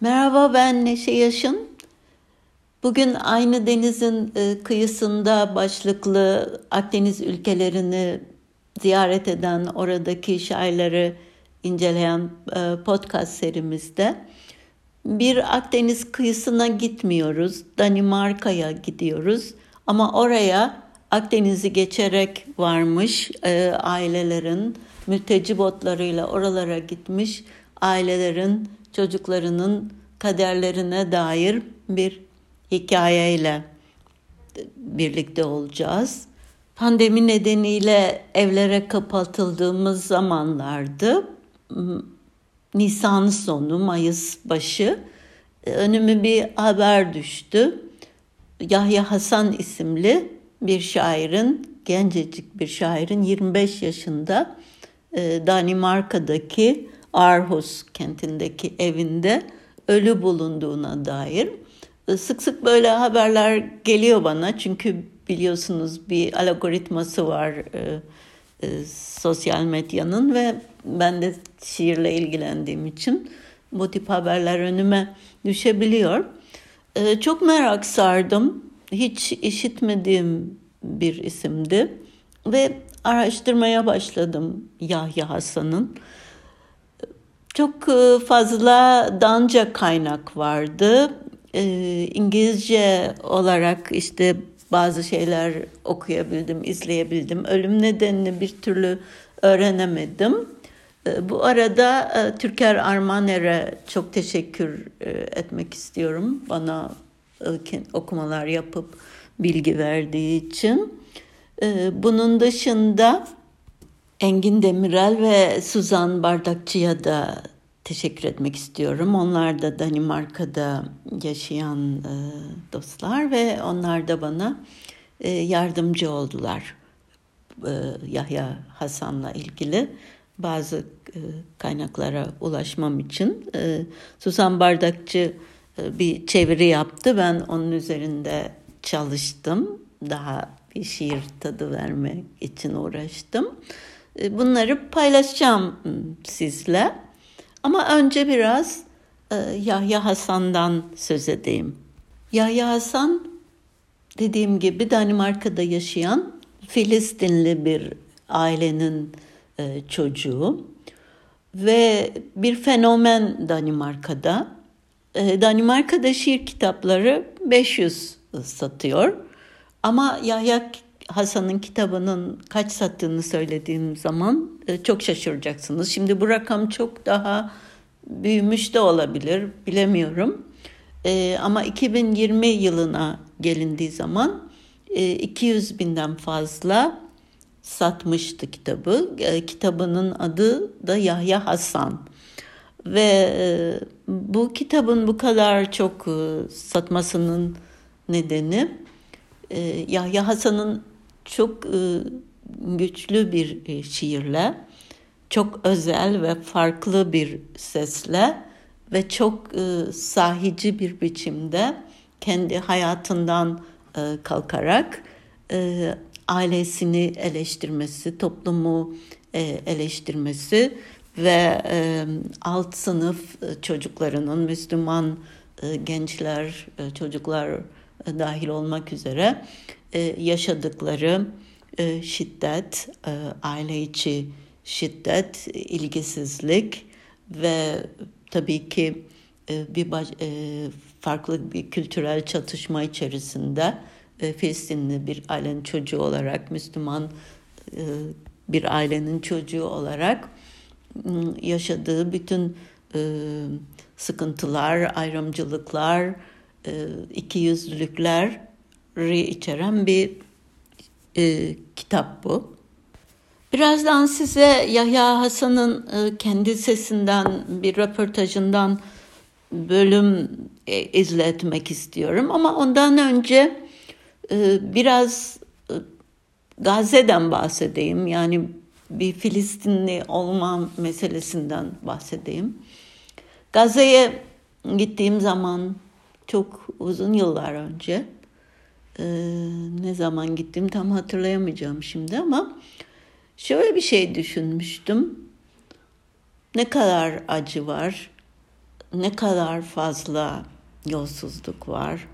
Merhaba ben Neşe Yaşın. Bugün aynı denizin e, kıyısında başlıklı Akdeniz ülkelerini ziyaret eden oradaki şairleri inceleyen e, podcast serimizde bir Akdeniz kıyısına gitmiyoruz. Danimarka'ya gidiyoruz. Ama oraya Akdeniz'i geçerek varmış e, ailelerin mülteci botlarıyla oralara gitmiş ailelerin çocuklarının kaderlerine dair bir hikayeyle birlikte olacağız. Pandemi nedeniyle evlere kapatıldığımız zamanlardı. Nisan sonu, Mayıs başı önüme bir haber düştü. Yahya Hasan isimli bir şairin, gencecik bir şairin 25 yaşında e, Danimarka'daki Aarhus kentindeki evinde ölü bulunduğuna dair. E, sık sık böyle haberler geliyor bana çünkü biliyorsunuz bir algoritması var e, e, sosyal medyanın ve ben de şiirle ilgilendiğim için bu tip haberler önüme düşebiliyor. E, çok merak sardım. Hiç işitmediğim bir isimdi ve araştırmaya başladım Yahya Hasan'ın. Çok e, fazla Danca kaynak vardı. E, İngilizce olarak işte bazı şeyler okuyabildim, izleyebildim. Ölüm nedenini bir türlü öğrenemedim. E, bu arada Türker Armaner'e çok teşekkür etmek istiyorum. Bana okumalar yapıp bilgi verdiği için. Bunun dışında Engin Demirel ve Suzan Bardakçı'ya da teşekkür etmek istiyorum. Onlar da Danimarka'da yaşayan e, dostlar ve onlar da bana e, yardımcı oldular. E, Yahya Hasan'la ilgili bazı kaynaklara ulaşmam için. Suzan Bardakçı bir çeviri yaptı. Ben onun üzerinde çalıştım. Daha bir şiir tadı vermek için uğraştım. E, bunları paylaşacağım sizle. Ama önce biraz e, Yahya Hasan'dan söz edeyim. Yahya Hasan dediğim gibi Danimarka'da yaşayan Filistinli bir ailenin e, çocuğu ve bir fenomen Danimarka'da. Danimarka'da şiir kitapları 500 satıyor. Ama Yahya Hasan'ın kitabının kaç sattığını söylediğim zaman e, çok şaşıracaksınız. Şimdi bu rakam çok daha büyümüş de olabilir, bilemiyorum. E, ama 2020 yılına gelindiği zaman 200 e, binden fazla satmıştı kitabı. Kitabının adı da Yahya Hasan. Ve bu kitabın bu kadar çok satmasının nedeni Yahya Hasan'ın çok e, güçlü bir e, şiirle, çok özel ve farklı bir sesle ve çok e, sahici bir biçimde kendi hayatından kalkarak ailesini eleştirmesi, toplumu eleştirmesi ve alt sınıf çocuklarının Müslüman gençler, çocuklar dahil olmak üzere yaşadıkları e, şiddet, e, aile içi şiddet, ilgisizlik ve tabii ki bir farklı bir kültürel çatışma içerisinde Filistinli bir ailenin çocuğu olarak, Müslüman bir ailenin çocuğu olarak yaşadığı bütün sıkıntılar, ayrımcılıklar, ikiyüzlülükler içeren bir e, kitap bu. Birazdan size Yahya Hasan'ın e, kendi sesinden bir röportajından bölüm e, izletmek istiyorum. Ama ondan önce e, biraz e, Gazze'den bahsedeyim. Yani bir Filistinli olma meselesinden bahsedeyim. Gazze'ye gittiğim zaman çok uzun yıllar önce e, ne zaman gittim tam hatırlayamayacağım şimdi ama şöyle bir şey düşünmüştüm. Ne kadar acı var, ne kadar fazla yolsuzluk var,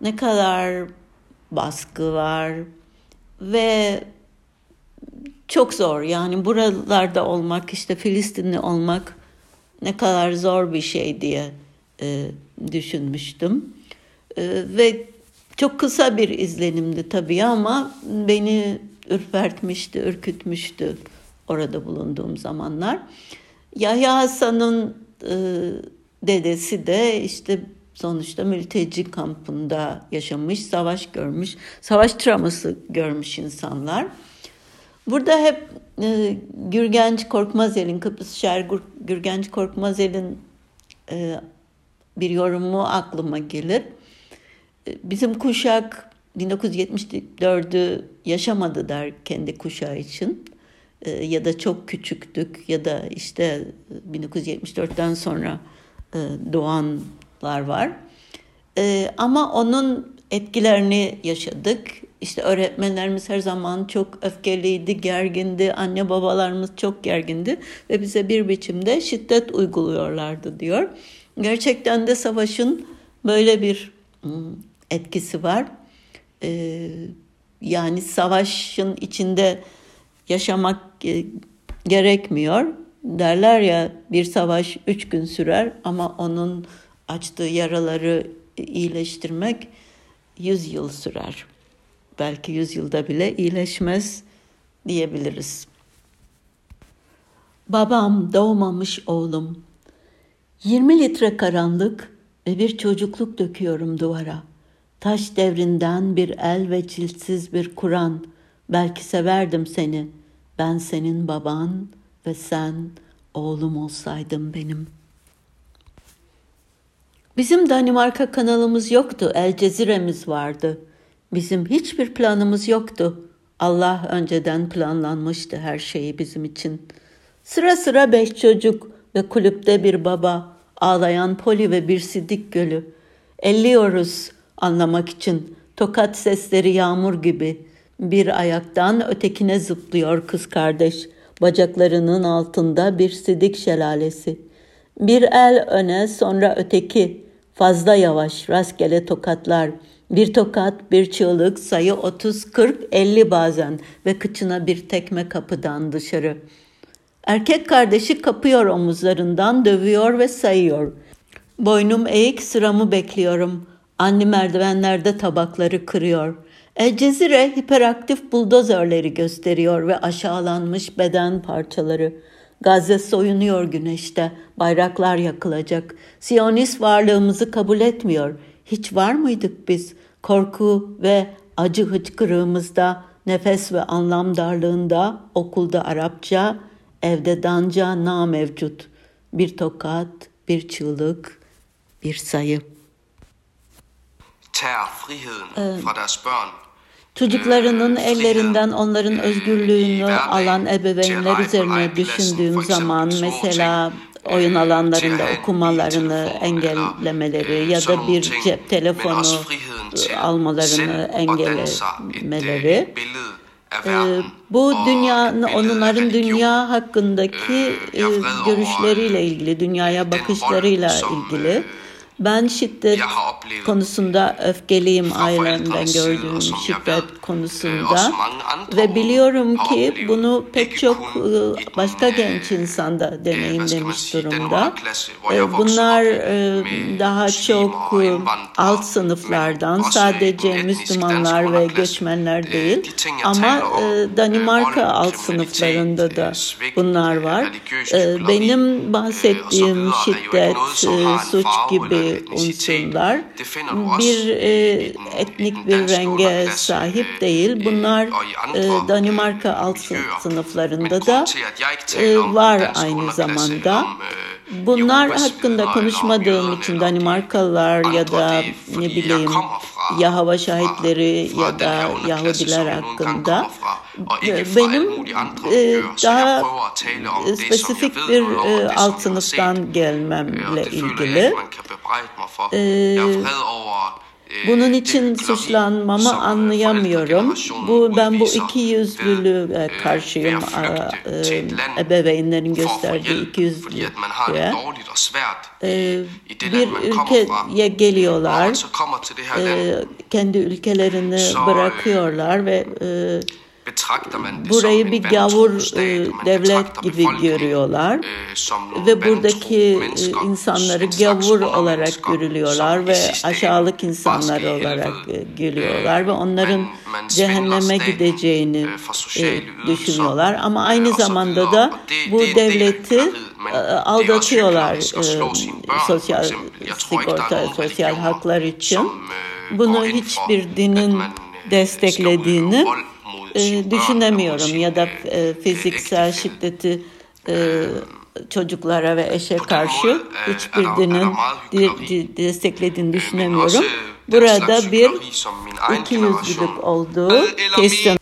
ne kadar baskı var ve çok zor. Yani buralarda olmak, işte Filistinli olmak ne kadar zor bir şey diye e, düşünmüştüm. E, ve çok kısa bir izlenimdi tabii ama beni ürpertmişti, ürkütmüştü orada bulunduğum zamanlar. Yahya Hasan'ın e, dedesi de işte sonuçta mülteci kampında yaşamış, savaş görmüş, savaş travması görmüş insanlar. Burada hep e, Gürgenç Korkmazel'in, Kıbrıs şair Gürgenç Korkmazel'in e, bir yorumu aklıma gelir. Bizim kuşak 1974'ü yaşamadı der kendi kuşağı için. E, ya da çok küçüktük ya da işte 1974'ten sonra e, doğanlar var. E, ama onun etkilerini yaşadık. İşte öğretmenlerimiz her zaman çok öfkeliydi, gergindi. Anne babalarımız çok gergindi ve bize bir biçimde şiddet uyguluyorlardı diyor. Gerçekten de savaşın böyle bir etkisi var. Ee, yani savaşın içinde yaşamak gerekmiyor. Derler ya bir savaş üç gün sürer ama onun açtığı yaraları iyileştirmek yüz yıl sürer. Belki yüz yılda bile iyileşmez diyebiliriz. Babam doğmamış oğlum. 20 litre karanlık ve bir çocukluk döküyorum duvara. Taş devrinden bir el ve ciltsiz bir Kur'an. Belki severdim seni. Ben senin baban ve sen oğlum olsaydın benim.'' Bizim Danimarka kanalımız yoktu, El Cezire'miz vardı. Bizim hiçbir planımız yoktu. Allah önceden planlanmıştı her şeyi bizim için. Sıra sıra beş çocuk ve kulüpte bir baba, ağlayan Poli ve bir sidik gölü. Elliyoruz anlamak için. Tokat sesleri yağmur gibi. Bir ayaktan ötekine zıplıyor kız kardeş. Bacaklarının altında bir sidik şelalesi. Bir el öne sonra öteki. Fazla yavaş rastgele tokatlar. Bir tokat, bir çığlık, sayı 30, 40, 50 bazen ve kıçına bir tekme kapıdan dışarı. Erkek kardeşi kapıyor omuzlarından, dövüyor ve sayıyor. Boynum eğik sıramı bekliyorum. Anne merdivenlerde tabakları kırıyor. El Cezire hiperaktif buldozörleri gösteriyor ve aşağılanmış beden parçaları. Gazze soyunuyor güneşte, bayraklar yakılacak. Siyonist varlığımızı kabul etmiyor. Hiç var mıydık biz? Korku ve acı hıçkırığımızda, nefes ve anlam darlığında, okulda Arapça, evde danca na mevcut. Bir tokat, bir çığlık, bir sayı. Çocuklarının ellerinden onların özgürlüğünü alan ebeveynler üzerine düşündüğüm zaman mesela oyun alanlarında okumalarını engellemeleri ya da bir cep telefonu almalarını engellemeleri. bu dünya onların dünya hakkındaki görüşleriyle ilgili, dünyaya bakışlarıyla ilgili ben şiddet konusunda öfkeliyim ailemden gördüğüm şiddet konusunda. Ve biliyorum ki bunu pek çok ıı, başka genç insanda deneyimlemiş durumda. Bunlar ıı, daha çok ıı, alt sınıflardan sadece Müslümanlar ve göçmenler değil ama Danimarka alt sınıflarında da bunlar var. Benim bahsettiğim şiddet, suç gibi unsurlar bir e, etnik bir renge sahip değil. Bunlar e, Danimarka alt sınıflarında da e, var aynı zamanda. Bunlar hakkında konuşmadığım için Danimarkalılar ya da ne bileyim Yahova şahitleri ya da Yahudiler hakkında benim e, daha spesifik bir e, alt sınıftan gelmemle ilgili. E, Bunun için suçlanmamı anlayamıyorum. Bu ben bu iki yüzlüğe karşıyım. E, ebeveynlerin gösterdiği iki yüzlüğe. E, bir ülkeye geliyorlar, e, kendi ülkelerini bırakıyorlar ve burayı bir gavur devlet gibi görüyorlar ve buradaki insanları gavur olarak görülüyorlar ve aşağılık insanlar olarak görüyorlar ve onların cehenneme gideceğini düşünüyorlar. Ama aynı zamanda da bu devleti aldatıyorlar sosyal sigorta, sosyal haklar için. Bunu hiçbir dinin desteklediğini e, düşünemiyorum ya da e, fiziksel şiddeti e, çocuklara ve eşe karşı hiçbir dinin desteklediğini düşünemiyorum. Burada bir iki yüzlülük olduğu kesin.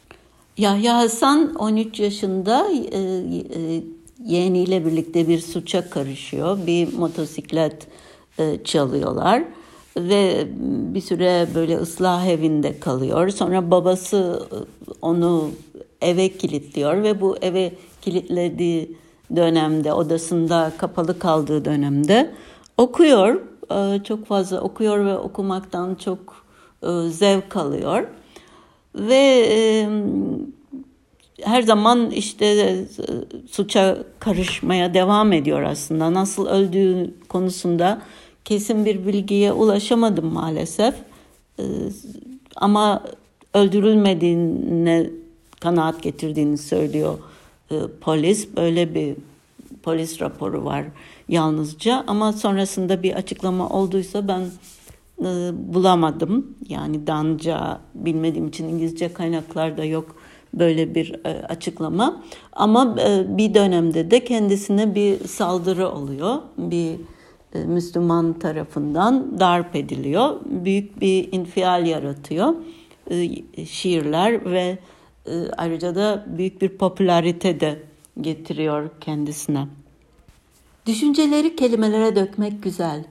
Yahya Hasan 13 yaşında e, e, yeğeniyle birlikte bir suça karışıyor. Bir motosiklet e, çalıyorlar ve bir süre böyle ıslah evinde kalıyor. Sonra babası e, onu eve kilitliyor ve bu eve kilitlediği dönemde odasında kapalı kaldığı dönemde okuyor. E, çok fazla okuyor ve okumaktan çok e, zevk alıyor. Ve her zaman işte suça karışmaya devam ediyor aslında. Nasıl öldüğü konusunda kesin bir bilgiye ulaşamadım maalesef. Ee, ama öldürülmediğine kanaat getirdiğini söylüyor e, polis. Böyle bir polis raporu var yalnızca ama sonrasında bir açıklama olduysa ben e, bulamadım. Yani Danca bilmediğim için İngilizce kaynaklarda yok böyle bir e, açıklama. Ama e, bir dönemde de kendisine bir saldırı oluyor. Bir e, Müslüman tarafından darp ediliyor. Büyük bir infial yaratıyor. E, şiirler ve e, ayrıca da büyük bir popülarite de getiriyor kendisine. Düşünceleri kelimelere dökmek güzel.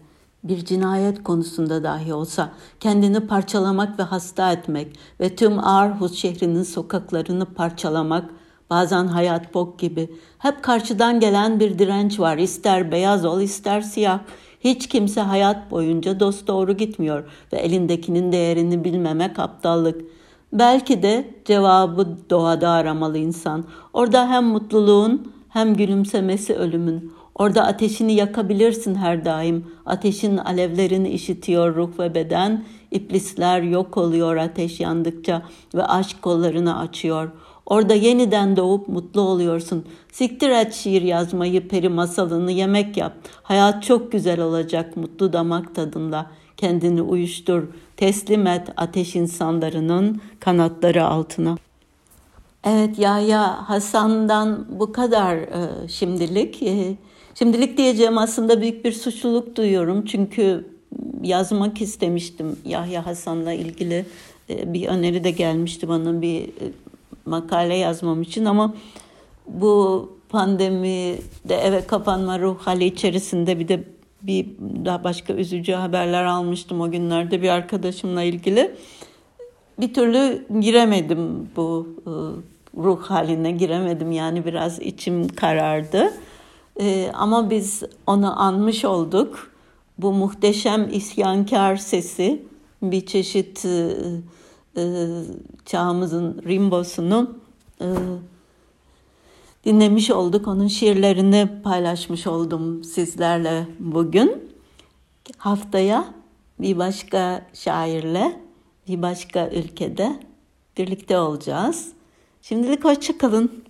Bir cinayet konusunda dahi olsa kendini parçalamak ve hasta etmek ve tüm Aarhus şehrinin sokaklarını parçalamak Bazen hayat bok gibi. Hep karşıdan gelen bir direnç var. İster beyaz ol ister siyah. Hiç kimse hayat boyunca dost doğru gitmiyor ve elindekinin değerini bilmemek aptallık. Belki de cevabı doğada aramalı insan. Orada hem mutluluğun hem gülümsemesi ölümün. Orada ateşini yakabilirsin her daim. Ateşin alevlerini işitiyor ruh ve beden. İblisler yok oluyor ateş yandıkça ve aşk kollarını açıyor.'' Orada yeniden doğup mutlu oluyorsun. Siktir et şiir yazmayı, peri masalını, yemek yap. Hayat çok güzel olacak mutlu damak tadında. Kendini uyuştur, teslim et ateş insanlarının kanatları altına. Evet Yahya Hasan'dan bu kadar e, şimdilik. E, şimdilik diyeceğim aslında büyük bir suçluluk duyuyorum. Çünkü yazmak istemiştim Yahya Hasan'la ilgili e, bir öneri de gelmişti bana bir e, makale yazmam için ama bu pandemi de eve kapanma ruh hali içerisinde bir de bir daha başka üzücü haberler almıştım o günlerde bir arkadaşımla ilgili. Bir türlü giremedim bu e, ruh haline giremedim yani biraz içim karardı. E, ama biz onu anmış olduk. Bu muhteşem isyankar sesi bir çeşit e, çağımızın Rimbo'sunu e, dinlemiş olduk. Onun şiirlerini paylaşmış oldum sizlerle bugün. Haftaya bir başka şairle, bir başka ülkede birlikte olacağız. Şimdilik hoşçakalın.